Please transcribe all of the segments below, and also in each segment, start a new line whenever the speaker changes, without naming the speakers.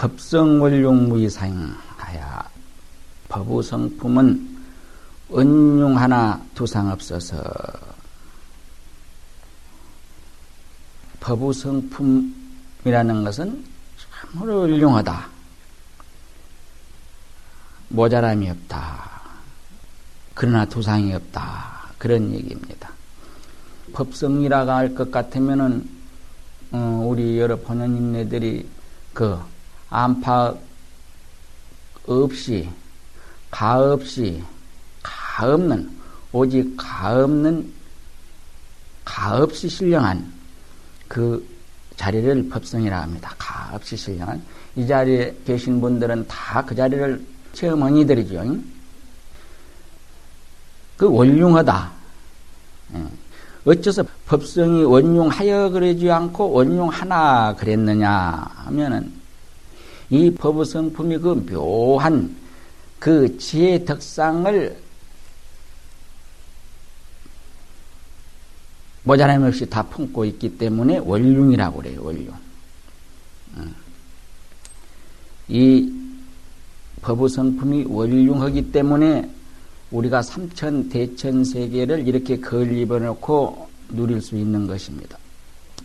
법성원룡무이사행하야 법우성품은 은용 하나 두상 없어서 법우성품이라는 것은 참으로 훌륭하다. 모자람이 없다. 그러나 두상이 없다. 그런 얘기입니다. 법성이라고 할 것 같으면은 어, 우리 여러 본연인네들이 그 안팎 없이 가 없이 가 없는 오직 가 없는 가 없이 신령한 그 자리를 법성이라 합니다. 가 없이 신령한 이 자리에 계신 분들은 다 그 자리를 체험한 이들이죠. 그 원흉하다. 예. 어째서 법성이 원흉하여 그러지 않고 원흉하나 그랬느냐 하면은 이 법성품이 그 묘한 그 지혜 덕상을 모자람 없이 다 품고 있기 때문에 원흉이라고 그래요, 원흉. 음. 이 법성품이 원흉하기 때문에 우리가 삼천 대천 세계를 이렇게 건립해 놓고 누릴 수 있는 것입니다.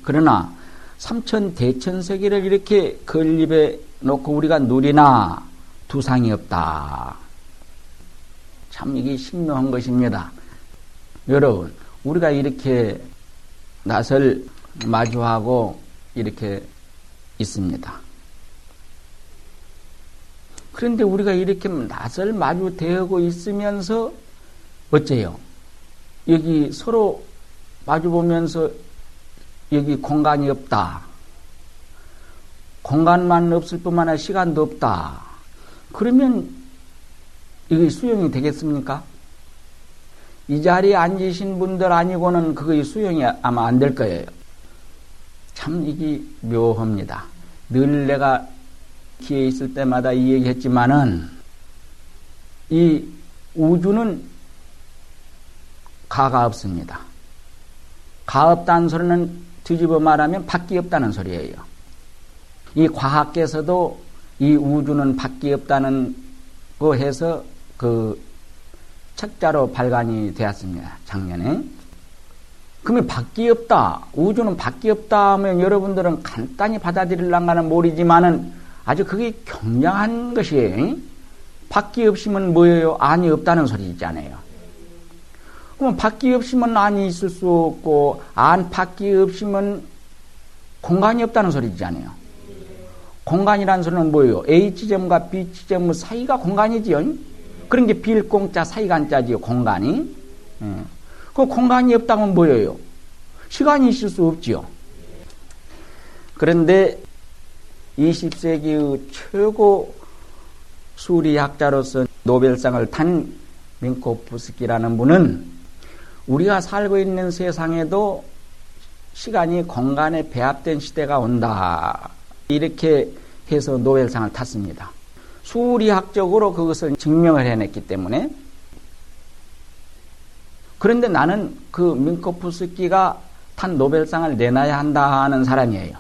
그러나 삼천 대천 세계를 이렇게 건립해 놓고 우리가 누리나 두상이 없다. 참 이게 신묘한 것입니다. 여러분, 우리가 이렇게 낯을 마주하고 이렇게 있습니다. 그런데 우리가 이렇게 낯을 마주 대하고 있으면서 어째요? 여기 서로 마주 보면서 여기 공간이 없다. 공간만 없을 뿐만 아니라 시간도 없다. 그러면 이게 수용이 되겠습니까? 이 자리에 앉으신 분들 아니고는 그게 수용이 아마 안 될 거예요. 참 이게 묘합니다. 늘 내가 기회 있을 때마다 이 얘기 했지만은 이 우주는 가가 없습니다. 가 없다는 소리는 뒤집어 말하면 밖이 없다는 소리예요. 이 과학계에서도 이 우주는 밖이 없다는 거 해서 그 책자로 발간이 되었습니다. 작년에. 그러면 밖이 없다. 우주는 밖이 없다 하면 여러분들은 간단히 받아들일랑가는 모르지만은 아주 그게 경량한 것이에요. 밖이 없으면 뭐예요? 안이 없다는 소리잖아요. 그러면 밖이 없으면 안이 있을 수 없고 안 밖이 없으면 공간이 없다는 소리잖아요. 공간이라는 소리는 뭐예요? H점과 B점 사이가 공간이지요. 그런 게 빌공자 사이간자지요, 공간이. 예. 그 공간이 없다면 뭐예요? 시간이 있을 수 없지요. 그런데 20세기의 최고 수리학자로서 노벨상을 탄 민코프스키라는 분은 우리가 살고 있는 세상에도 시간이 공간에 배합된 시대가 온다. 이렇게 해서 노벨상을 탔습니다. 수리학적으로 그것을 증명을 해냈기 때문에 그런데 나는 그 민코프스키가 탄 노벨상을 내놔야 한다는 사람이에요.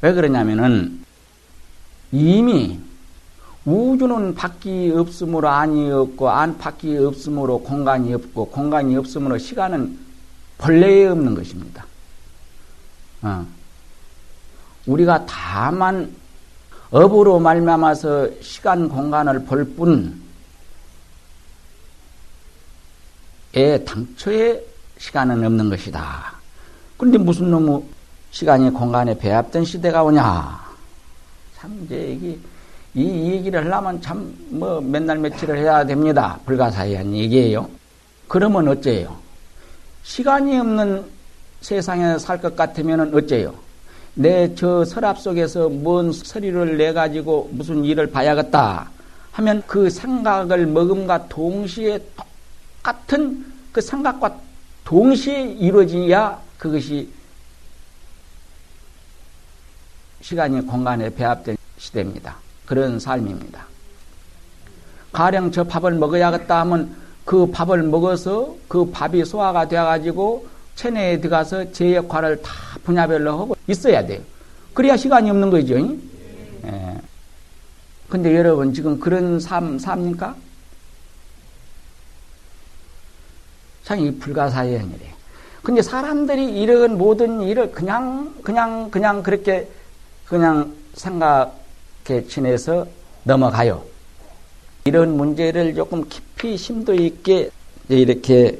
왜 그러냐면은 이미 우주는 밖이 없으므로 안이 없고 안 밖이 없으므로 공간이 없고 공간이 없으므로 시간은 본래에 없는 것입니다. 어. 우리가 다만 업으로 말미암아서 시간 공간을 볼 뿐, 에 당초에 시간은 없는 것이다. 그런데 무슨 놈의 시간이 공간에 배합된 시대가 오냐? 참 이제 이게 이 얘기를 하려면 참 뭐 맨날 며칠을 해야 됩니다. 불가사의한 얘기예요. 그러면 어째요? 시간이 없는 세상에 살 것 같으면 어째요? 내 저 서랍 속에서 뭔 서리를 내 가지고 무슨 일을 봐야겠다 하면 그 생각을 먹음과 동시에 똑같은 그 생각과 동시에 이루어지야 그것이 시간이 공간에 배합된 시대입니다. 그런 삶입니다. 가령 저 밥을 먹어야겠다 하면 그 밥을 먹어서 그 밥이 소화가 되어가지고 체내에 들어가서 제 역할을 다 분야별로 하고 있어야 돼요. 그래야 시간이 없는 거죠. 예. 근데 여러분 지금 그런 삶 삽니까? 참 불가사의행이래. 근데 사람들이 이런 모든 일을 그냥 그냥 그냥 그렇게 그냥 생각해 지내서 넘어가요. 이런 문제를 조금 깊이 심도 있게 이렇게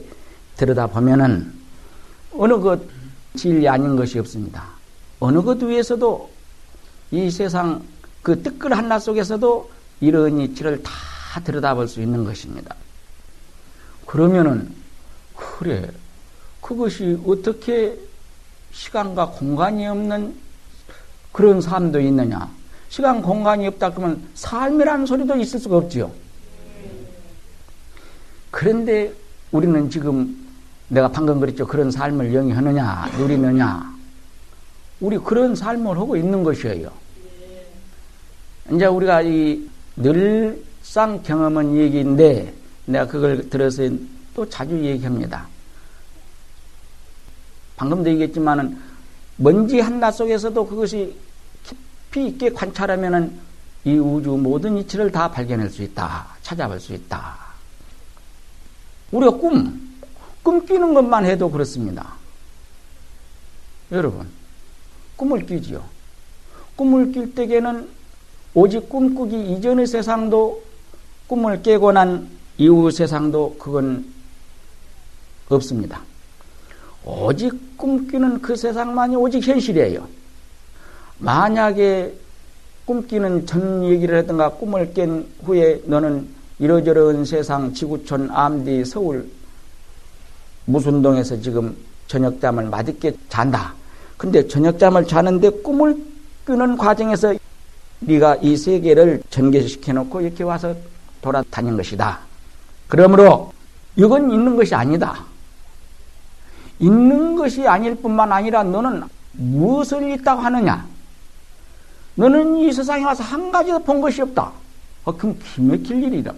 들여다 보면은 어느 것 진리 아닌 것이 없습니다. 어느 것 위에서도 이 세상 그 뜨끈 한낮 속에서도 이런 이치를 다 들여다볼 수 있는 것입니다. 그러면은 그래 그것이 어떻게 시간과 공간이 없는 그런 삶도 있느냐? 시간 공간이 없다 그러면 삶이라는 소리도 있을 수가 없지요. 그런데 우리는 지금 내가 방금 그랬죠. 그런 삶을 영위하느냐, 누리느냐. 우리 그런 삶을 하고 있는 것이에요. 이제 우리가 이 늘상 경험한 얘기인데 내가 그걸 들어서 또 자주 얘기합니다. 방금도 얘기했지만은 먼지 한낮 속에서도 그것이 깊이 있게 관찰하면은 이 우주 모든 이치를 다 발견할 수 있다. 찾아볼 수 있다. 우리가 꿈, 꿈 끼는 것만 해도 그렇습니다. 여러분, 꿈을 끼지요. 꿈을 낄 때에는 오직 꿈꾸기 이전의 세상도 꿈을 깨고 난 이후 세상도 그건 없습니다. 오직 꿈꾸는 그 세상만이 오직 현실이에요. 만약에 꿈끼는 전 얘기를 했던가 꿈을 깬 후에 너는 이러저러한 세상 지구촌 암디 서울 무순동에서 지금 저녁잠을 맛있게 잔다. 근데 저녁잠을 자는데 꿈을 꾸는 과정에서 네가 이 세계를 전개시켜 놓고 이렇게 와서 돌아다닌 것이다. 그러므로 이건 있는 것이 아니다. 있는 것이 아닐 뿐만 아니라 너는 무엇을 있다고 하느냐? 너는 이 세상에 와서 한 가지도 본 것이 없다. 어, 그럼 기맥힐 일이다.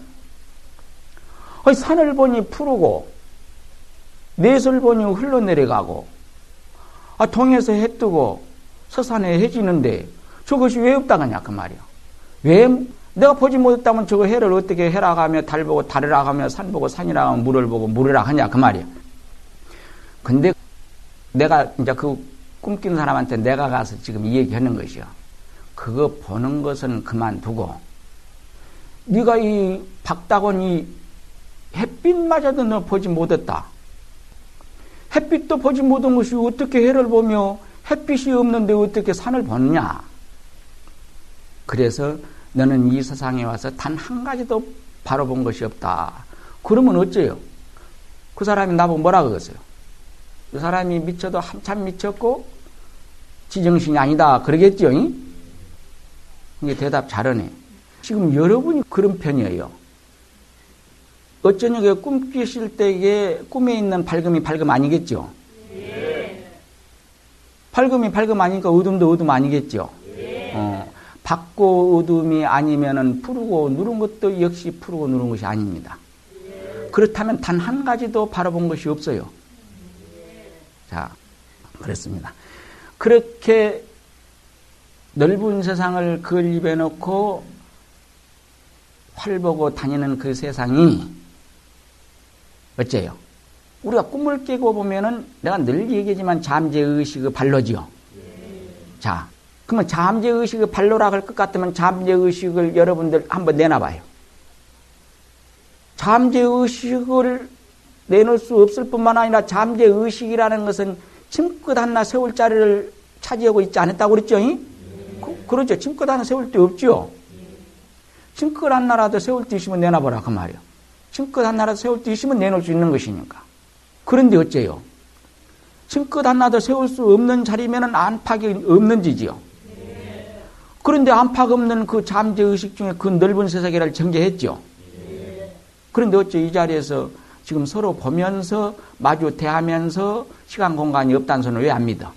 어, 산을 보니 푸르고, 내설 보니 흘러내려가고, 아, 동에서 해 뜨고, 서산에 해 지는데, 저것이 왜 없다가냐, 그 말이야. 왜, 내가 보지 못했다면 저거 해를 어떻게 해라 하며 달 보고 달이라 하며 산 보고 산이라 하며 물을 보고 물이라 하냐, 그 말이야. 근데 내가 이제 그 꿈낀 사람한테 내가 가서 지금 이 얘기 하는 것이요. 그거 보는 것은 그만두고 네가 이 박다곤 이 햇빛마저도 너 보지 못했다. 햇빛도 보지 못한 것이 어떻게 해를 보며 햇빛이 없는데 어떻게 산을 보느냐. 그래서 너는 이 세상에 와서 단 한 가지도 바로 본 것이 없다. 그러면 어째요? 그 사람이 나보고 뭐라 그러겠어요? 그 사람이 미쳐도 한참 미쳤고 지정신이 아니다. 그러겠죠? 이게 대답 잘하네. 지금 여러분이 그런 편이에요. 어쩌냐게 꿈 끼실 때에 꿈에 있는 밝음이 밝음 아니겠죠? 예. 밝음이 밝음 아니니까 어둠도 어둠 아니겠죠? 예. 어, 밝고 어둠이 아니면은 푸르고 누른 것도 역시 푸르고 누른 것이 아닙니다. 예. 그렇다면 단 한 가지도 바라본 것이 없어요. 자, 그렇습니다. 그렇게 넓은 세상을 건립해 놓고 활 보고 다니는 그 세상이 어째요? 우리가 꿈을 깨고 보면은 내가 늘 얘기하지만 잠재의식의 발로지요. 자, 그러면 잠재의식의 발로라 할 것 같으면 잠재의식을 여러분들 한번 내놔봐요. 잠재의식을 내놓을 수 없을 뿐만 아니라 잠재의식이라는 것은 침끝 하나 세울 자리를 차지하고 있지 않았다고 그랬죠? 그, 그렇죠. 침끝 하나 세울 데 없죠? 침끝 하나라도 세울 데 있으면 내놔보라. 그 말이요. 침끝 하나라도 세울 데 있으면 내놓을 수 있는 것이니까. 그런데 어째요? 침끝 하나도 세울 수 없는 자리면은 안팎이 없는 지지요. 그런데 안팎 없는 그 잠재의식 중에 그 넓은 세상이를 전개했죠. 그런데 어째 이 자리에서 지금 서로 보면서 마주 대하면서 시간 공간이 없다는 소리는 왜안 믿어?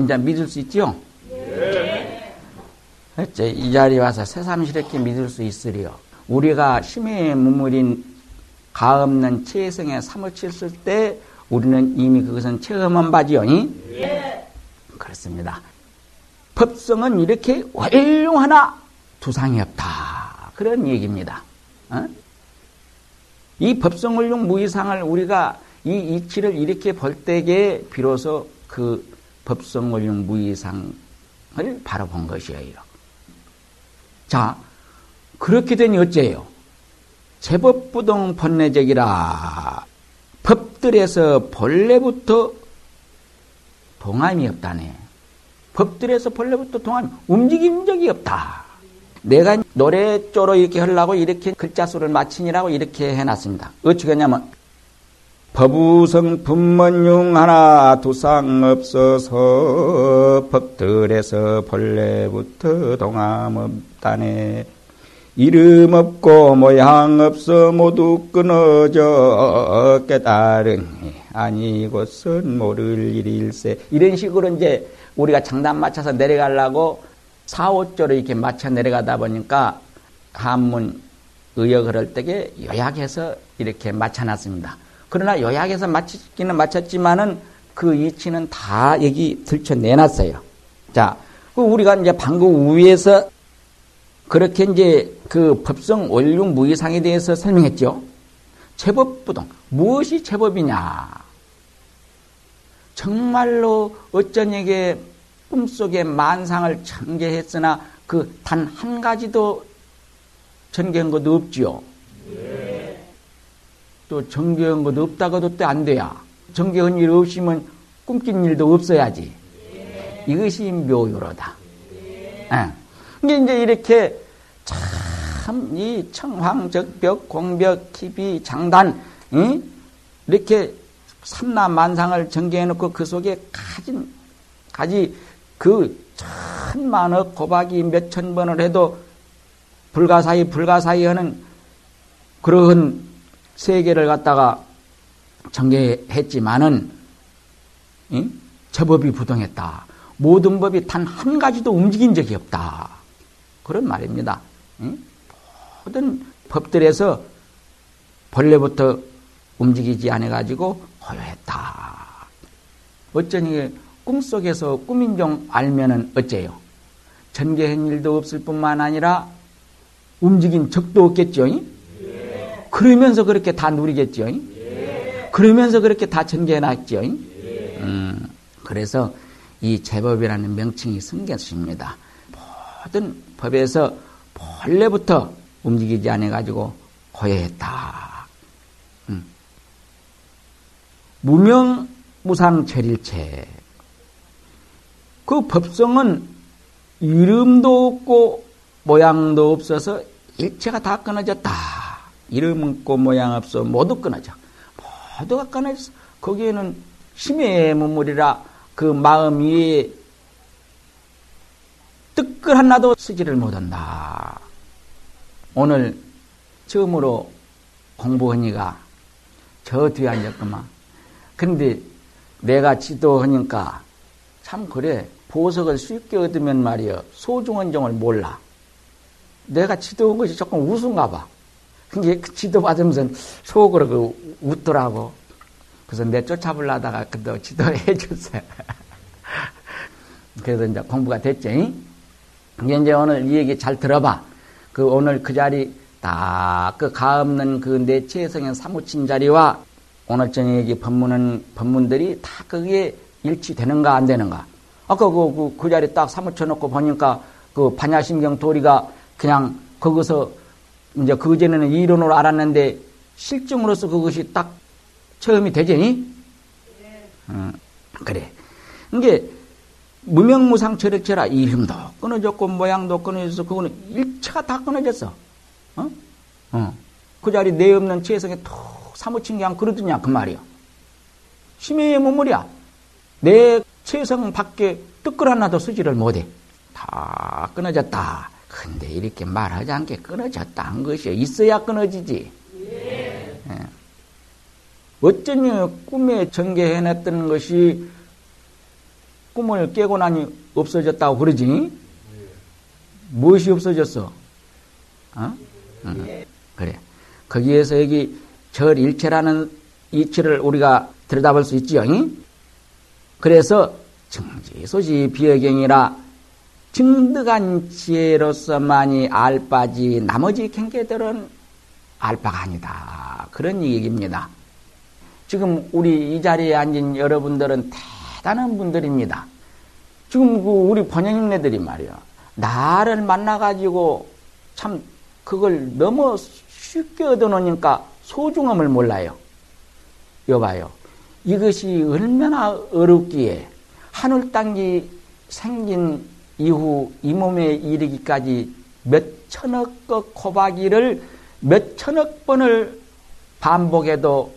이제 믿을 수 있지요? 네. 이 자리에 와서 새삼스럽게 믿을 수 있으리요. 우리가 심해에 무물인 가 없는 체성에 사무쳤을 때 우리는 이미 그것은 체험한 바지요. 네. 그렇습니다. 법성은 이렇게 훌륭하나 두상이 없다. 그런 얘기입니다. 어? 이 법성을용 무이상을 우리가 이 이치를 이렇게 볼 때에 비로소 그 법성을용 무이상을 바로 본 것이에요. 자, 그렇게 되니 어째요? 제법부동 번뇌적이라 법들에서 본래부터 동함이 없다네. 법들에서 본래부터 동함, 움직인 적이 없다. 내가 노래조로 이렇게 하려고 이렇게 글자 수를 맞추니라고 이렇게 해놨습니다. 어떻게 했냐면, 법우성 분문중 하나 두상 없어서 법들에서 본래부터 동함 없다네. 이름 없고 모양 없어 모두 끊어져 깨달으니 아니고선 모를 일일세 이런 식으로 이제 우리가 장단 맞춰서 내려가려고 사오조를 이렇게 맞춰 내려가다 보니까 한문 의역을 할 때에 요약해서 이렇게 맞춰놨습니다. 그러나 요약해서 맞추기는 맞췄지만은 그 이치는 다 여기 들춰내놨어요. 자, 그 우리가 이제 방금 위에서 그렇게 이제 그 법성 원륜 무의상에 대해서 설명했죠. 제법부동. 무엇이 제법이냐? 정말로 어쩐에게 꿈속에 만상을 전개했으나 그 단 한 가지도 전개한 것도 없지요. 네. 또 전개한 것도 없다고도 또 안 돼야. 전개한 일 없으면 꿈낀 일도 없어야지. 네. 이것이 묘요로다. 네. 네. 이게 이제 이렇게 참 이 청황적벽, 공벽, 기비, 장단, 응? 이렇게 삼라만상을 전개해놓고 그 속에 가진 가지 그 천만억 고박이 몇천 번을 해도 불가사의 불가사의 하는 그러한 세계를 갖다가 전개했지만은 응? 제법이 부동했다. 모든 법이 단 한 가지도 움직인 적이 없다. 그런 말입니다. 모든 법들에서 본래부터 움직이지 않아 가지고 고요했다. 어쩌니 꿈속에서 꿈인 종 알면은 어째요? 전개한 일도 없을 뿐만 아니라 움직인 적도 없겠죠? 예. 그러면서 그렇게 다 누리겠죠? 예. 그러면서 그렇게 다 전개해놨죠? 예. 음, 그래서 이 제법이라는 명칭이 생겼습니다. 모든 법에서 본래부터 움직이지 않아 가지고 고해했다. 음. 무명 무상철일체. 그 법성은 이름도 없고 모양도 없어서 일체가 다 끊어졌다. 이름 없고 모양 없어 모두 끊어져. 모두가 끊어졌어. 거기에는 심의 문물이라 그 마음 위에 뜨끌 하나도 쓰지를 못한다. 오늘 처음으로 공부하니까 저 뒤에 앉았구만. 근데 내가 지도하니까 참 그래. 보석을 쉽게 얻으면 말이여. 소중한 점을 몰라. 내가 지도한 것이 조금 우스운가 봐. 근데 그 지도 받으면서 속으로 그 웃더라고. 그래서 내 쫓아보려다가 그도 지도해 줬어요. 그래서 이제 공부가 됐지. 이제 오늘 이 얘기 잘 들어봐. 그 오늘 그 자리 딱 그 가없는 그 내 체성의 사무친 자리와 오늘 저녁에 법문은 법문들이 다 그게 일치되는가 안 되는가. 아까 그, 그, 그 자리 딱 사무쳐 놓고 보니까 그 반야심경 도리가 그냥 거기서 이제 그전에는 이론으로 알았는데 실증으로서 그것이 딱 처음이 되지? 네. 음, 그래. 이게 무명무상 철액체라 이름도 끊어졌고 모양도 끊어져서 그거는 일체가 다 끊어졌어. 어? 어. 그 자리 내 없는 체성에 툭 사무친 게안 그러더냐 그 말이야. 심해의 문물이야. 내 체성 밖에 뜨끌 하나도 쓰지를 못해. 다 끊어졌다. 근데 이렇게 말하지 않게 끊어졌다 한 것이 있어야 끊어지지. 예. 예. 어쩌니 꿈에 전개해놨던 것이 꿈을 깨고 나니 없어졌다고 그러지? 무엇이 없어졌어? 어? 응. 그래. 거기에서 여기 절 일체라는 이치를 우리가 들여다볼 수 있지요. 응? 그래서 정지 소지 비어경이라 증득한 지혜로서만이 알바지 나머지 경계들은 알바가 아니다. 그런 얘기입니다. 지금 우리 이 자리에 앉은 여러분들은 대단한 분들입니다. 지금 그 우리 번영님네들이 말이야. 나를 만나가지고 참 그걸 너무 쉽게 얻어놓으니까 소중함을 몰라요. 여봐요. 이것이 얼마나 어렵기에 하늘 땅이 생긴 이후 이 몸에 이르기까지 몇 천억 個코바기를 몇 천억 번을 반복해도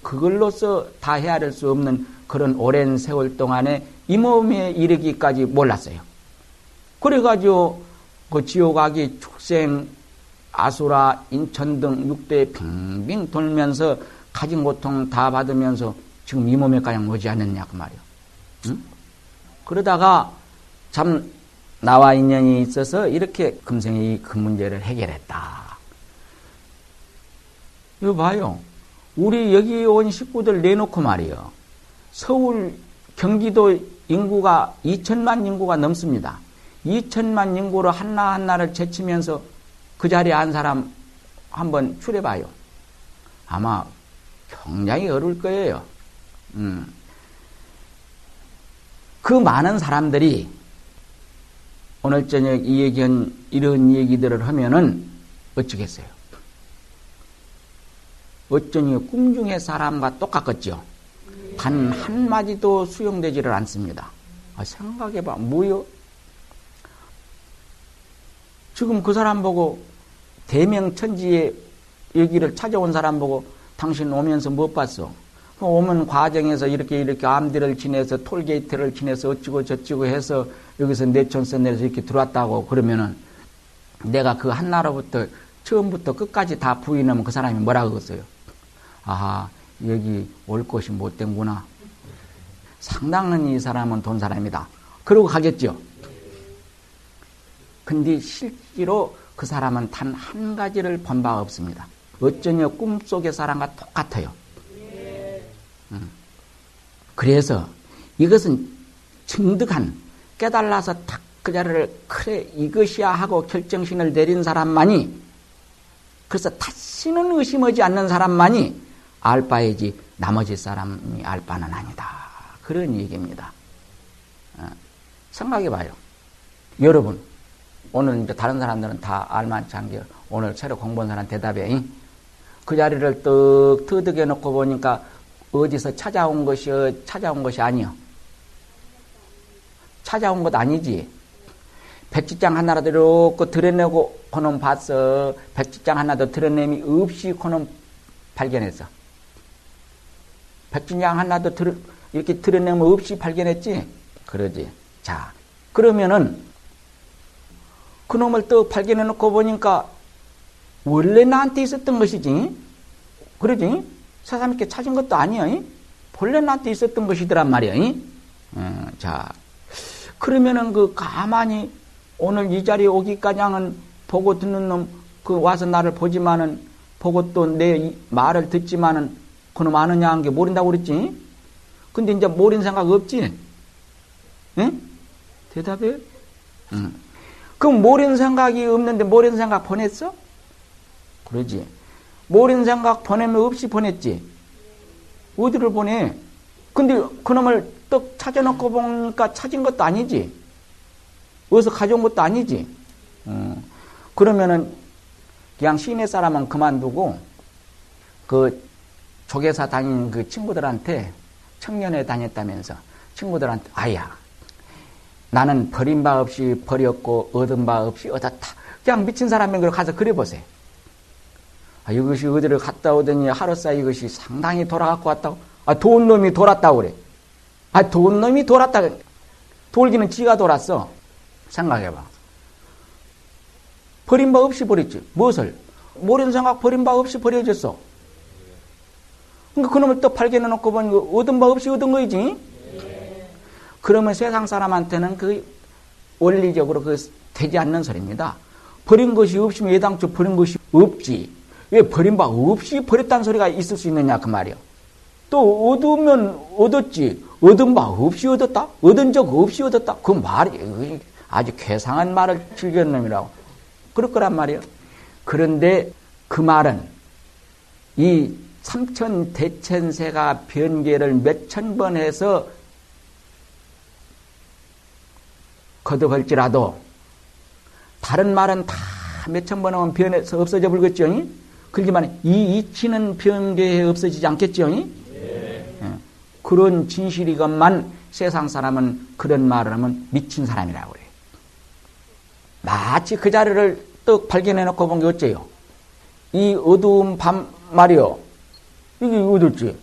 그걸로서 다 헤아릴 수 없는 그런 오랜 세월 동안에 이 몸에 이르기까지 몰랐어요. 그래가지고 그 지옥아기 축생 아수라 인천 등 육대에 빙빙 돌면서 가진 고통 다 받으면서 지금 이 몸에까지 오지 않느냐 그 말이요. 응? 그러다가 참 나와 인연이 있어서 이렇게 금생이 그 문제를 해결했다. 이거 봐요. 우리 여기 온 식구들 내놓고 말이요. 서울, 경기도 인구가 2천만 인구가 넘습니다. 2천만 인구로 하나 하나를 제치면서 그 자리에 한 사람 한번 출해봐요. 아마 굉장히 어려울 거예요. 음. 그 많은 사람들이 오늘 저녁 이 얘기한 이런 얘기들을 하면은 어쩌겠어요? 어쩌니 꿈중의 사람과 똑같겠죠? 단 한마디도 수용되지를 않습니다. 아, 생각해봐, 뭐요? 지금 그 사람 보고 대명천지의 여기를 찾아온 사람 보고 당신 오면서 못 봤어? 그 오면 과정에서 이렇게 이렇게 암들을 지내서 톨게이트를 지내서 어찌고 저찌고 해서 여기서 내촌선 내서 이렇게 들어왔다고 그러면은 내가 그 한나라부터 처음부터 끝까지 다 부인하면 그 사람이 뭐라 그랬어요? 아하, 여기 올 것이 못 된구나. 상당한 이 사람은 돈 사람이다. 그러고 가겠죠. 근데 실제로 그 사람은 단 한 가지를 본 바가 없습니다. 어쩌냐 꿈속의 사람과 똑같아요. 음. 그래서 이것은 증득한 깨달아서 탁 그 자리를 그래 이것이야 하고 결정신을 내린 사람만이 그래서 다시는 의심하지 않는 사람만이 알 바이지 나머지 사람이 알 바는 아니다. 그런 얘기입니다. 어. 생각해 봐요. 여러분 오늘 이제 다른 사람들은 다 알만치 않게 오늘 새로 공부한 사람 대답에 그 자리를 떡 터득해 놓고 보니까 어디서 찾아온 것이 찾아온 것이 아니요. 찾아온 것 아니지. 백지장 하나라도 이렇게 드러내고 그놈 봤어. 백지장 하나도 드러냄이 없이 그놈 발견했어. 백지장 하나도 들, 이렇게 드러내면 없이 발견했지? 그러지. 자, 그러면은 그놈을 또 발견해 놓고 보니까 원래 나한테 있었던 것이지. 그러지? 새삼있게 찾은 것도 아니야. 본래 나한테 있었던 것이더란 말이야. 어, 자, 그러면은 그 가만히 오늘 이 자리에 오기까지는 보고 듣는 놈, 그 와서 나를 보지만은 보고 또 내 말을 듣지만은 그놈 아느냐 한 게 모른다고 그랬지? 근데 이제 모르는 생각 없지? 응? 대답해? 응. 그럼 모르는 생각이 없는데 모르는 생각 보냈어? 그러지. 모르는 생각 보내면 없이 보냈지. 어디를 보내? 근데 그놈을 떡 찾아놓고 보니까 찾은 것도 아니지. 어디서 가져온 것도 아니지. 어. 그러면은 그냥 시내 사람은 그만두고 그 조계사 다니는 그 친구들한테 청년회 다녔다면서 친구들한테 아야 나는 버린 바 없이 버렸고 얻은 바 없이 얻었다. 그냥 미친 사람인 걸 가서 그려보세요. 아, 이것이 어디를 갔다 오더니 하루 사이 이것이 상당히 돌아갖고 왔다고. 아, 돈 놈이 돌았다고 그래. 아, 돈 놈이 돌았다. 돌기는 지가 돌았어. 생각해봐. 버린 바 없이 버렸지. 무엇을? 모르는 생각 버린 바 없이 버려졌어. 그러니까 그놈을 또 발견해 놓고 보니 얻은 바 없이 얻은 거이지. 그러면 세상 사람한테는 그 원리적으로 그 되지 않는 소리입니다. 버린 것이 없으면 예당초 버린 것이 없지. 왜 버린 바 없이 버렸다는 소리가 있을 수 있느냐 그 말이요. 또 얻으면 얻었지. 얻은 바 없이 얻었다? 얻은 적 없이 얻었다? 그 말이 아주 괴상한 말을 즐겼는 놈이라고. 그럴 거란 말이에요. 그런데 그 말은 이 삼천 대천세가 변계를 몇 천 번 해서 거듭할지라도 다른 말은 다 몇 천 번 하면 변해서 없어져 불겠죠. 그렇지만 이 이치는 변계에 없어지지 않겠죠. 네. 그런 진실이건만 세상 사람은 그런 말을 하면 미친 사람이라고 그래요. 마치 그 자리를 떡 발견해 놓고 본 게 어째요? 이 어두운 밤 말이요. 이게 어둡지?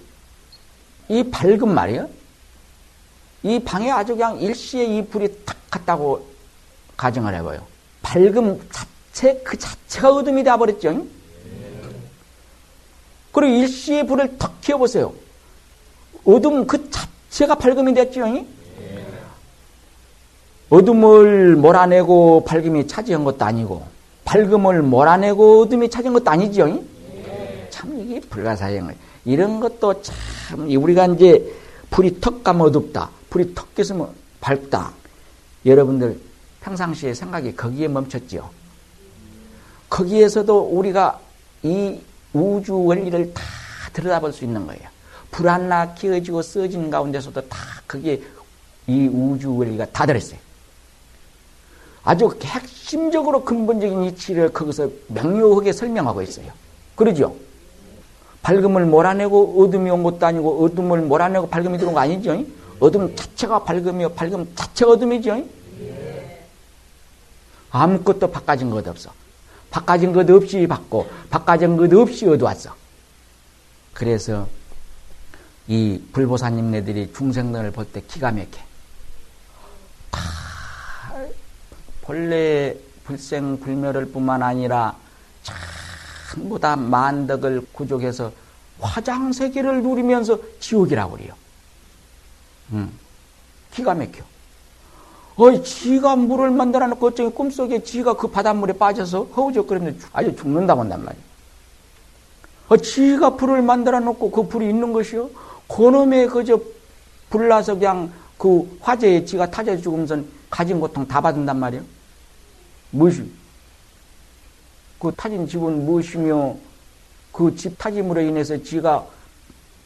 이 밝은 말이요. 이 방에 아주 그냥 일시에 이 불이 탁 갔다고 가정을 해봐요. 밝음 자체, 그 자체가 어둠이 되어버렸죠. 그리고 일시에 불을 탁 키워보세요. 어둠 그 자체가 밝음이 됐죠. 어둠을 몰아내고 밝음이 차지한 것도 아니고 밝음을 몰아내고 어둠이 차지한 것도 아니죠. 참 이게 불가사의한 이런 것도 참 우리가 이제 불이 턱 가면 어둡다. 불이 턱 깨서면 밝다. 여러분들 평상시에 생각이 거기에 멈췄지요. 거기에서도 우리가 이 우주 원리를 다 들여다볼 수 있는 거예요. 불안나 키워지고 써진 가운데서도 다 거기에 이 우주 원리가 다 들었어요. 아주 핵심적으로 근본적인 이치를 거기서 명료하게 설명하고 있어요. 그러죠? 밝음을 몰아내고 어둠이 온 것도 아니고 어둠을 몰아내고 밝음이 들어온 거 아니죠? 어둠 자체가 밝음이요. 밝음 자체가 어둠이죠? 아무것도 바꿔진 것 없어. 바꿔진 것 없이 받고, 바꿔진 것 없이 어두웠어. 그래서 이 불보사님네들이 중생들을 볼 때 기가 막혀. 다 본래 불생 불멸을 뿐만 아니라 전부 다 만덕을 구족해서 화장세계를 누리면서 지옥이라고 그래요. 음, 기가 막혀. 어이, 지가 물을 만들어 놓고 어쩌니 꿈속에 지가 그 바닷물에 빠져서 허우적거리면 아주 죽는다고 한단 말이야. 어, 지가 불을 만들어 놓고 그 불이 있는 것이요. 그놈의 그저 불나서 그냥 그 화재에 지가 타져 죽으면서 가진 고통 다 받는단 말이야. 무엇이? 그 타진 집은 무엇이며 그 집 타짐으로 인해서 지가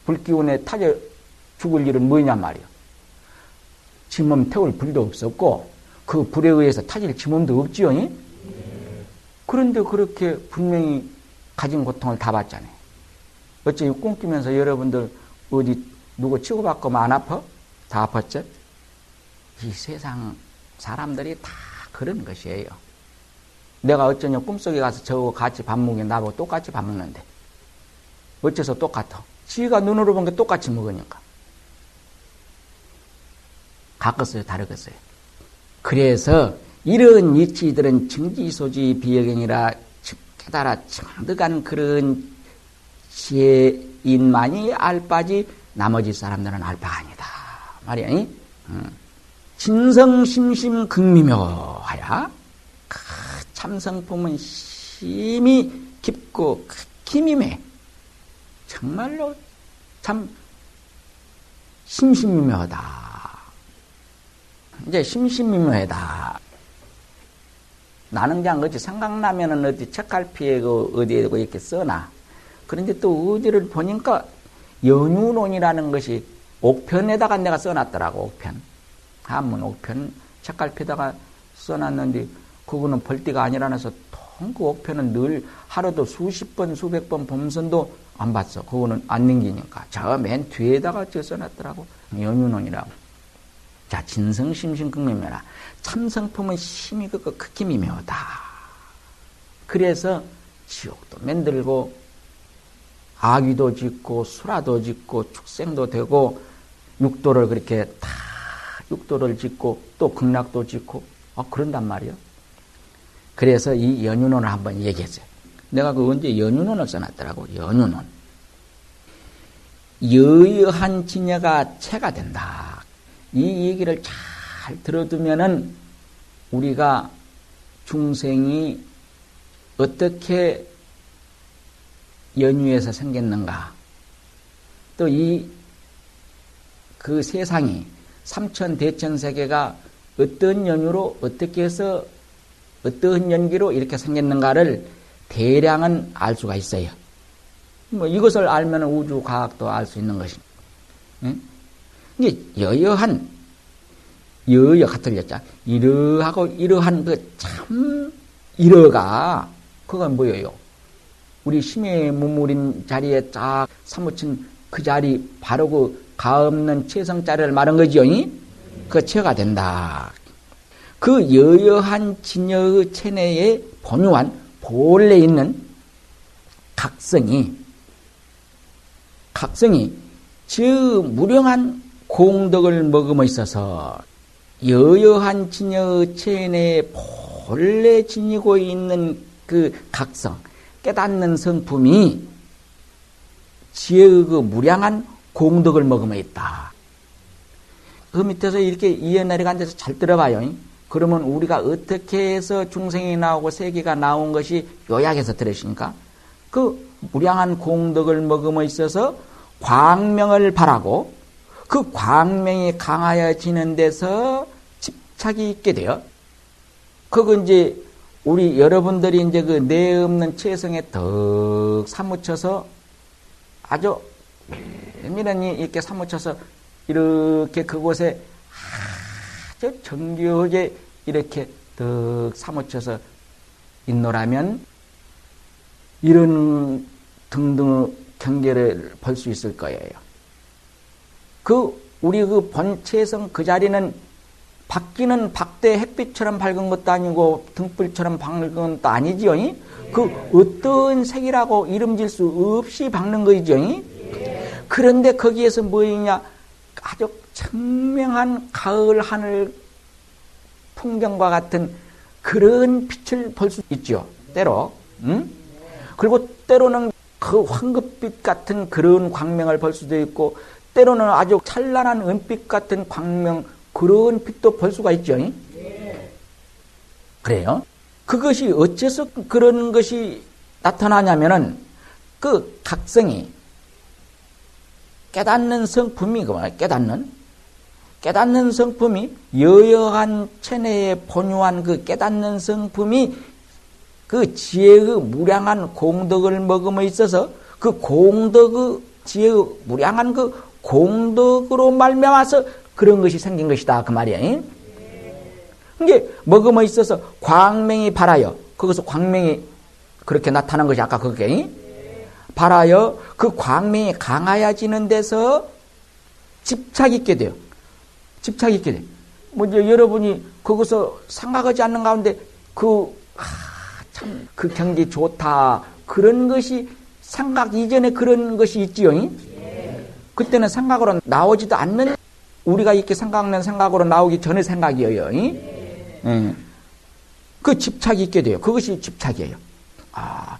불기운에 타져 죽을 일은 뭐냐 말이야. 지몸 태울 불도 없었고 그 불에 의해서 타질 지몸도 없지요. 그런데 그렇게 분명히 가진 고통을 다 받잖아요. 어째 꿈꾸면서 여러분들 어디 누구 치고받고 안 아파? 다 아팠죠? 이 세상 사람들이 다 그런 것이에요. 내가 어쩌냐 꿈속에 가서 저거 같이 밥 먹게 나보고 똑같이 밥 먹는데 어째서 똑같아? 지가 눈으로 본 게 똑같이 먹으니까. 가겠어요? 다르겠어요? 그래서 이런 이치들은 증지소지 비여경이라 깨달아 청득한 그런 지혜인만이 알바지 나머지 사람들은 알바 아니다. 말이야. 응. 진성심심 극미묘하야 그 참성품은 심히 깊고 기미매 정말로 참 심심미묘하다. 이제 심심미묘하다. 나는 그냥 어디 생각나면은 어디 책갈피에 그 어디에 이렇게 써놔. 그런데 또 어디를 보니까 연유론이라는 것이 옥편에다가 내가 써놨더라고, 옥편. 한문 옥편 책갈피에다가 써놨는데, 그거는 벌띠가 아니라서 통그 옥편은 늘 하루도 수십 번, 수백 번 범선도 안 봤어. 그거는 안 넘기니까. 저 맨 뒤에다가 써놨더라고. 연유론이라고. 자, 진성심심 극미묘라. 참성품은 심히 그 극히 미묘하다. 그래서 지옥도 만들고 아귀도 짓고 수라도 짓고 축생도 되고 육도를 그렇게 다 육도를 짓고 또 극락도 짓고 아 그런단 말이요. 그래서 이 연유론을 한번 얘기했어요. 내가 그 언제 연유론을 써놨더라고 연유론. 여여한 진여가 체가 된다. 이 얘기를 잘 들어두면은 우리가 중생이 어떻게 연유에서 생겼는가 또 이 그 세상이 삼천 대천 세계가 어떤 연유로 어떻게 해서 어떤 연기로 이렇게 생겼는가를 대량은 알 수가 있어요. 뭐 이것을 알면 우주 과학도 알 수 있는 것입니다. 응? 이게 여여한 여여가 틀렸자 이러하고 이러한 그 참 이러가 그건 뭐예요? 우리 심해 무물인 자리에 쫙 사무친 그 자리 바로 그 가 없는 최성자리를 말한 거지요. 그 체가 된다. 그 여여한 진여의 체내에 본유한 본래 있는 각성이 각성이 즉 무령한 공덕을 먹음에 있어서 여여한 진여의 체내에 본래 지니고 있는 그 각성 깨닫는 성품이 지혜의 그 무량한 공덕을 먹음에 있다. 그 밑에서 이렇게 이해내리가 앉아서 잘 들어봐요. 그러면 우리가 어떻게 해서 중생이 나오고 세계가 나온 것이 요약해서 들으시니까 그 무량한 공덕을 먹음에 있어서 광명을 바라고 그 광명이 강하여지는 데서 집착이 있게 돼요. 그거 이제 우리 여러분들이 이제 그 내 없는 체성에 더 사무쳐서 아주 밀밀히 이렇게 사무쳐서 이렇게 그곳에 아주 정교하게 이렇게 더 사무쳐서 있노라면 이런 등등 경계를 볼 수 있을 거예요. 그 우리 그 본체성 그 자리는 바뀌는 박대 햇빛처럼 밝은 것도 아니고 등불처럼 밝은 것도 아니지요. 그 어떤 색이라고 이름 질 수 없이 박는 거이죠. 그런데 거기에서 뭐이냐 아주 청명한 가을 하늘 풍경과 같은 그런 빛을 볼 수 있죠. 때로. 응? 그리고 때로는 그 황급빛 같은 그런 광명을 볼 수도 있고 때로는 아주 찬란한 은빛 같은 광명 그런 빛도 볼 수가 있죠. 그래요. 그것이 어째서 그런 것이 나타나냐면은 그 각성이 깨닫는 성품이 그말 깨닫는 깨닫는 성품이 여여한 체내에 본유한 그 깨닫는 성품이 그 지혜의 무량한 공덕을 먹음에 있어서 그 공덕의 지혜의 무량한 그 공덕으로 말미암아서 그런 것이 생긴 것이다 그 말이야. 이게 먹음에 있어서 광명이 발하여 거기서 광명이 그렇게 나타난 것이 아까 그게 발하여 그 광명이 강하여지는 데서 집착 있게 돼요. 집착 있게 돼. 뭐 이제 여러분이 거기서 생각하지 않는 가운데 그참그 경기 좋다 그런 것이 생각 이전에 그런 것이 있지요. 그때는 생각으로 나오지도 않는 우리가 이렇게 생각하는 생각으로 나오기 전에 생각이에요. 예. 그 집착이 있게 돼요. 그것이 집착이에요. 아,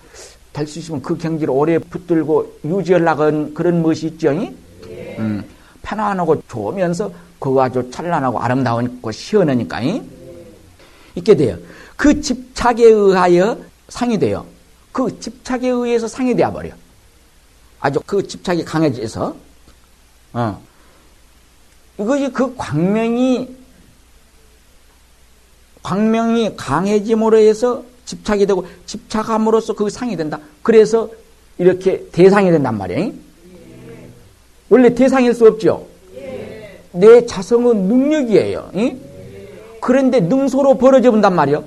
될 수 있으면 그 경지를 오래 붙들고 유지하려고 그런 것이 있죠. 음, 편안하고 좋으면서 그거 아주 찬란하고 아름다운고 시원하니까. 있게 돼요. 그 집착에 의하여 상이 돼요. 그 집착에 의해서 상이 되어 버려. 아주 그 집착이 강해져서, 어. 이것이 그 광명이 광명이 강해짐으로 해서 집착이 되고 집착함으로써 그 상이 된다. 그래서 이렇게 대상이 된단 말이에요. 원래 대상일 수 없죠. 내 자성은 능력이에요. 그런데 능소로 벌어져 본단 말이요.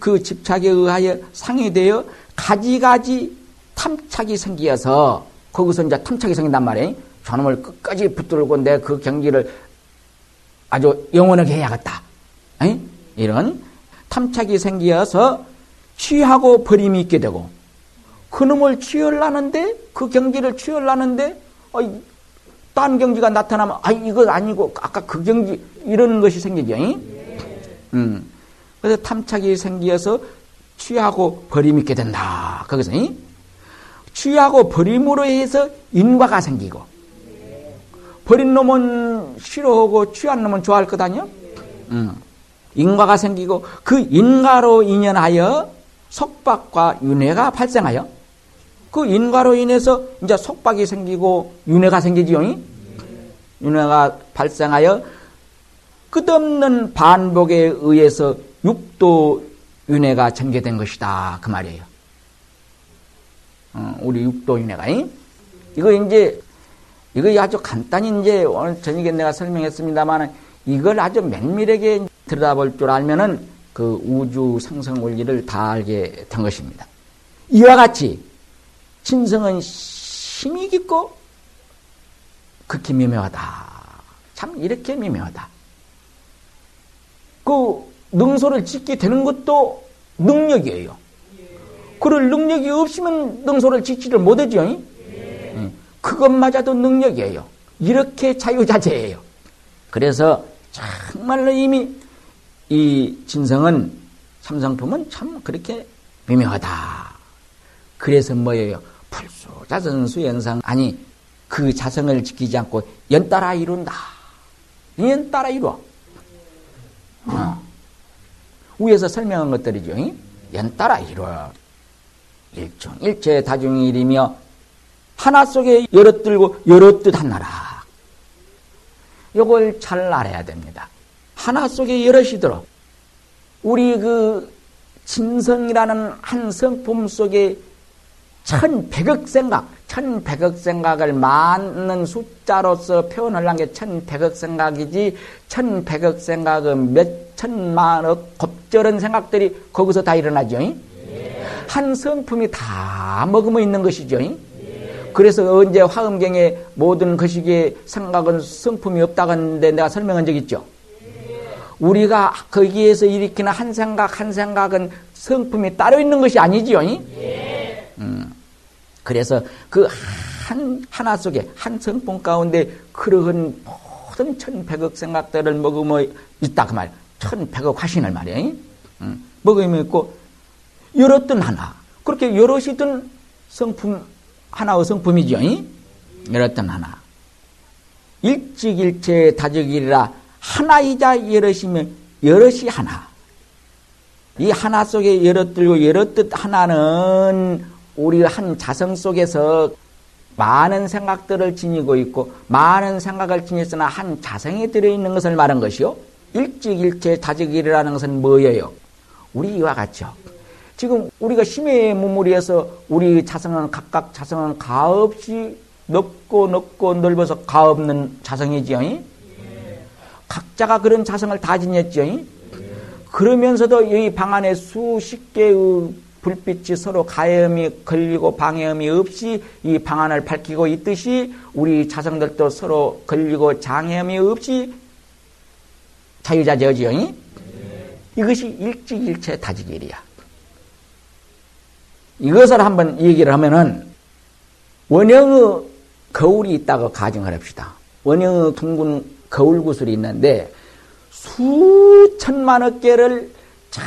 그 집착에 의하여 상이 되어 가지가지 탐착이 생기어서 거기서 이제 탐착이 생긴단 말이에요. 저놈을 끝까지 붙들고 내 그 경기를 아주 영원하게 해야겠다. 에이? 이런 탐착이 생기어서 취하고 버림이 있게 되고 그놈을 취하려는데 그 경지를 취하려는데 딴 경지가 나타나면 아 이거 아니고 아까 그 경지 이러는 것이 생기죠. 음. 그래서 탐착이 생기어서 취하고 버림이 있게 된다. 거기서 이? 취하고 버림으로 해서 인과가 생기고 버린 놈은 싫어하고 취한 놈은 좋아할 것 아니요? 음. 인과가 생기고 그 인과로 인연하여 속박과 윤회가 발생하여 그 인과로 인해서 이제 속박이 생기고 윤회가 생기지요. 윤회가 발생하여 끝없는 반복에 의해서 육도 윤회가 전개된 것이다. 그 말이에요. 어, 우리 육도 윤회가. 이거 이제, 이거 아주 간단히 이제 오늘 저녁에 내가 설명했습니다만 이걸 아주 면밀하게 들여다볼 줄 알면은 그 우주 상승 원리를 다 알게 된 것입니다. 이와 같이 진성은 힘이 깊고 극히 미묘하다. 참 이렇게 미묘하다. 그 능소를 짓게 되는 것도 능력이에요. 그럴 능력이 없으면 능소를 짓지를 못하죠. 예. 그것마저도 능력이에요. 이렇게 자유자재예요. 그래서 정말로 이미 이 진성은 삼성품은 참 그렇게 미묘하다. 그래서 뭐예요? 불수 자선수 연상 아니 그 자성을 지키지 않고 연따라 이룬다. 연따라 이루어. 어. 위에서 설명한 것들이죠. 연따라 이루어. 일중 일체 다중일이며 하나 속에 여럿 들고 여럿 뜻 하나라. 요걸 잘 알아야 됩니다. 하나 속에 여럿이 들어. 우리 그 진성이라는 한 성품 속에 천백억 생각, 천백억 생각을 많은 숫자로서 표현을 한 게 천백억 생각이지, 천백억 생각은 몇 천만억 곱절은 생각들이 거기서 다 일어나죠. 한 성품이 다 머금어 있는 것이죠. 그래서 언제 화엄경에 모든 거시기에 생각은 성품이 없다고 하는데 내가 설명한 적 있죠. 우리가 거기에서 일으키는 한 생각 한 생각은 성품이 따로 있는 것이 아니지요. 음. 그래서 그 한 하나 속에 한 성품 가운데 그러한 모든 천백억 생각들을 머금어 있다 그 말. 천백억 화신을 말이에요. 음. 머금어 있고 여럿든 하나. 그렇게 여럿이 든 성품 하나의 성품이죠. 여럿든 하나. 일찍일체 다적이라 하나이자 여럿이면 여럿이 하나. 이 하나 속에 여럿 들고 여럿 뜻 하나는 우리 한 자성 속에서 많은 생각들을 지니고 있고 많은 생각을 지녔으나 한 자성에 들어있는 것을 말한 것이요. 일찍일체 다적이라는 것은 뭐예요? 우리 이와 같죠. 지금 우리가 심해 무무리에서 우리 자성은 각각 자성은 가없이 넓고 넓고 넓어서 가없는 자성이지요. 각자가 그런 자성을 다 지녔죠. 그러면서도 이 방 안에 수십 개의 불빛이 서로 가염이 걸리고 방해음이 없이 이 방안을 밝히고 있듯이 우리 자성들도 서로 걸리고 장애음이 없이 자유자재어지요. 이것이 일찍일체 다지길이야. 이것을 한번 얘기를 하면은 원형의 거울이 있다고 가정을 합시다. 원형의 둥근 거울 구슬이 있는데 수천만억 개를 자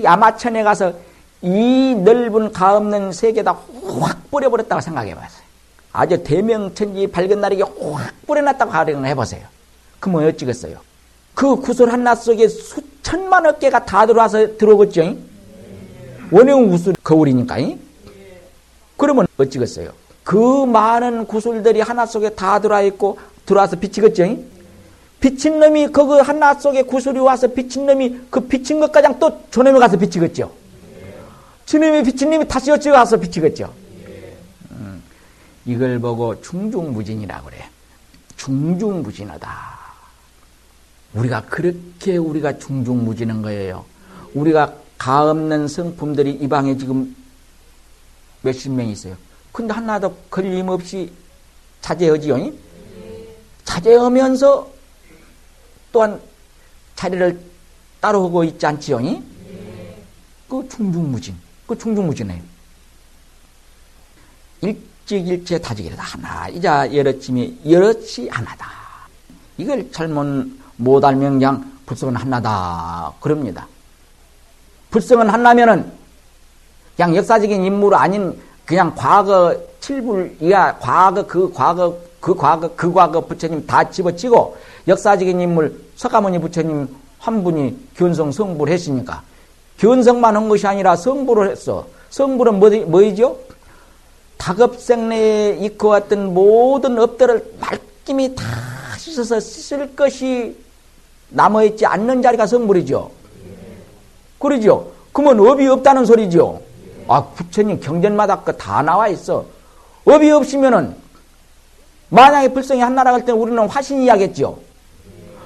야마천에 가서 이 넓은 가없는 세계다 확 뿌려버렸다고 생각해 봤어요. 아주 대명천지 밝은 날이게 확 뿌려놨다고 가정을 해보세요. 뭐 어찌겠어요? 그 구슬 하나 속에 수천만억 개가 다 들어와서 들어오겠죠? 원형 구슬 거울이니까. 그러면 어찌겠어요? 그 많은 구슬들이 하나 속에 다 들어와 있고 들어와서 비치겠죠? 비친 놈이 그 하나 속에 구슬이 와서 비친 놈이 그 비친 것까지 또 저놈이 가서 비치겠죠? 비친 놈이 다시 어찌 가서 비치겠죠? 음, 이걸 보고 중중무진이라고 그래. 중중무진하다. 우리가 그렇게 우리가 중중무진한 거예요. 우리가 가 없는 성품들이 이 방에 지금 몇십 명 있어요. 근데 하나도 걸림없이 자제하지요. 자제하면서 또한 자리를 따로 하고 있지 않지요. 그 중중무진. 그 중중무진해요. 일찍일체 다지기라다 하나. 이자 여럿쯤이 여럿이 하나다. 이걸 잘못 못 알면 그냥 불성은 하나다. 그럽니다. 불성은 하나면은 그냥 역사적인 인물 아닌 그냥 과거 칠불 이하 과거 그 과거 그 과거 그 과거 부처님 다 집어치고 역사적인 인물 석가모니 부처님 한 분이 견성 성불 했으니까 견성만 한 것이 아니라 성불을 했어. 성불은 뭐, 뭐이죠? 다급생내에 이끌어왔던 모든 업들을 말끔히 다 씻어서 씻을 것이 남아있지 않는 자리가 성불이죠. 그러죠. 그러면 업이 없다는 소리죠. 아, 부처님 경전마다 그다 나와 있어. 업이 없으면은 만약에 불성이 한 나라 갈 때는 우리는 화신이야겠죠.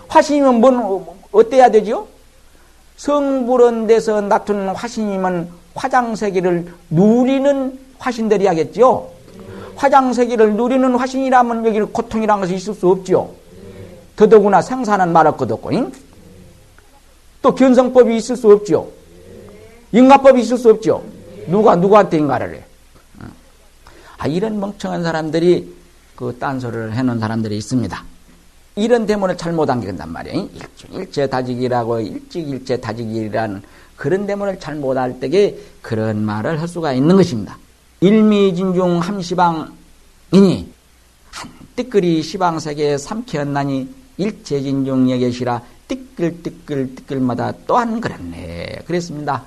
화신이면 뭔 어때야 되죠? 성불원 데서 나타나는 화신이면 화장세계를 누리는 화신들이야겠죠. 화장세계를 누리는 화신이라면 여기는 고통이란 것이 있을 수 없죠. 더더구나 생사는 말할 것 없고, 잉? 또 견성법이 있을 수 없죠. 인가법이 있을 수 없죠. 누가 누구한테 인가를 해? 아, 이런 멍청한 사람들이 그 딴소리를 해놓은 사람들이 있습니다. 이런 대문을 잘못 안긴단 말이에요. 일체 다지기라고 일찍일체 다지기라는 그런 대문을 잘못 할 때에 그런 말을 할 수가 있는 것입니다. 일미진중 함시방이니 한뜨끌이 시방세계에 삼키었나니 일체진중 여계시라 뜨끌뜨끌 뜨끌마다 또한 그랬네. 그랬습니다.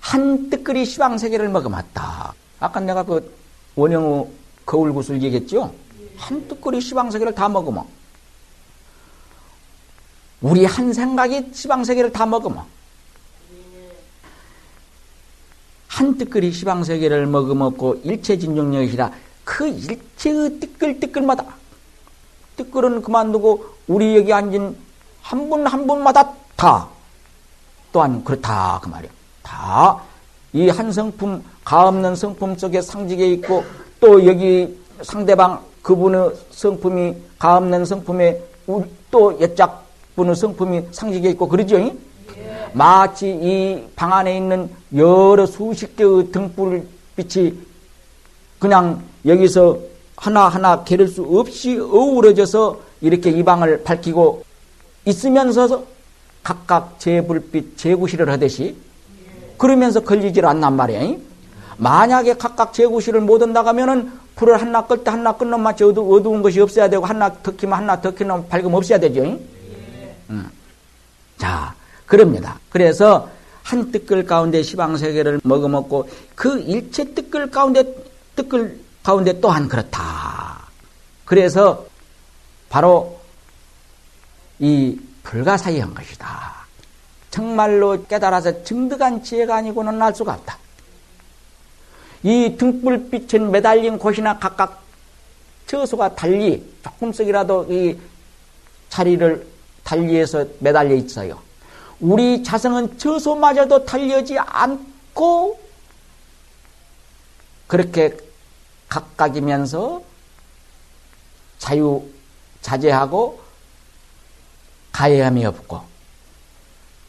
한 뜨끌이 시방세계를 먹어맞다. 아까 내가 그 원영우 거울구슬 얘기했죠? 한 뜨끌이 시방세계를 다 먹으면 우리 한 생각이 시방세계를 다 먹으면 한 뜨끌이 시방세계를 먹어먹고 일체진중력이라 그 일체의 뜨끌뜨끌마다 뜨끌은 그만두고 우리 여기 앉은 한 분한 분마다 다 또한 그렇다 그 말이야. 다 이 한 성품 가 없는 성품 속에 상직해 있고 또 여기 상대방 그분의 성품이 가 없는 성품에 또 옛작 분의 성품이 상직해 있고 그러죠. 예. 마치 이 방 안에 있는 여러 수십 개의 등불빛이 그냥 여기서 하나하나 게를 수 없이 어우러져서 이렇게 이 방을 밝히고 있으면서 각각 제불빛 제구실을 하듯이 그러면서 걸리질 않단 말이야. 만약에 각각 제구실을 못 한다가면은 불을 하나 끌때 하나 끊는 마치 어두, 어두운 것이 없어야 되고 하나 더 키면 하나 더 키면 밝음 없어야 되죠. 음. 자, 그럽니다. 그래서 한 뜨끌 가운데 시방세계를 먹어먹고 그 일체 뜨끌 가운데 뜨끌 가운데 또한 그렇다. 그래서 바로 이 불가사의한 것이다. 정말로 깨달아서 증득한 지혜가 아니고는 알 수가 없다. 이 등불빛에 매달린 곳이나 각각 처소가 달리 조금씩이라도 이 자리를 달리해서 매달려 있어요. 우리 자성은 처소마저도 달려지 않고 그렇게 각각이면서 자유 자제하고 가해함이 없고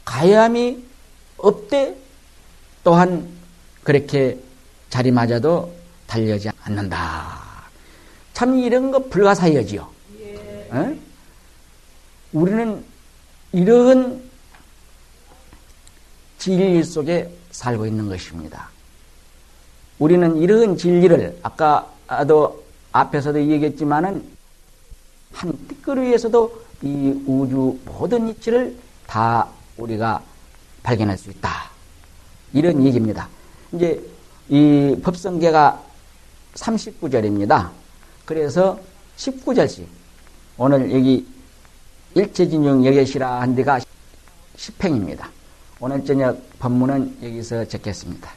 가해함이 없대 또한 그렇게 자리마저도 달려지 않는다. 참 이런 거 불가사의하지요. 예. 어? 우리는 이런 진리 속에 살고 있는 것입니다. 우리는 이런 진리를 아까도 앞에서도 얘기했지만은 한 띠끌이에서도 이 우주 모든 이치를 다 우리가 발견할 수 있다. 이런 얘기입니다. 이제 이 법성계가 39절입니다. 그래서 19절씩 오늘 여기 일체진용 여계시라 한 데가 10행입니다. 오늘 저녁 법문은 여기서 적겠습니다.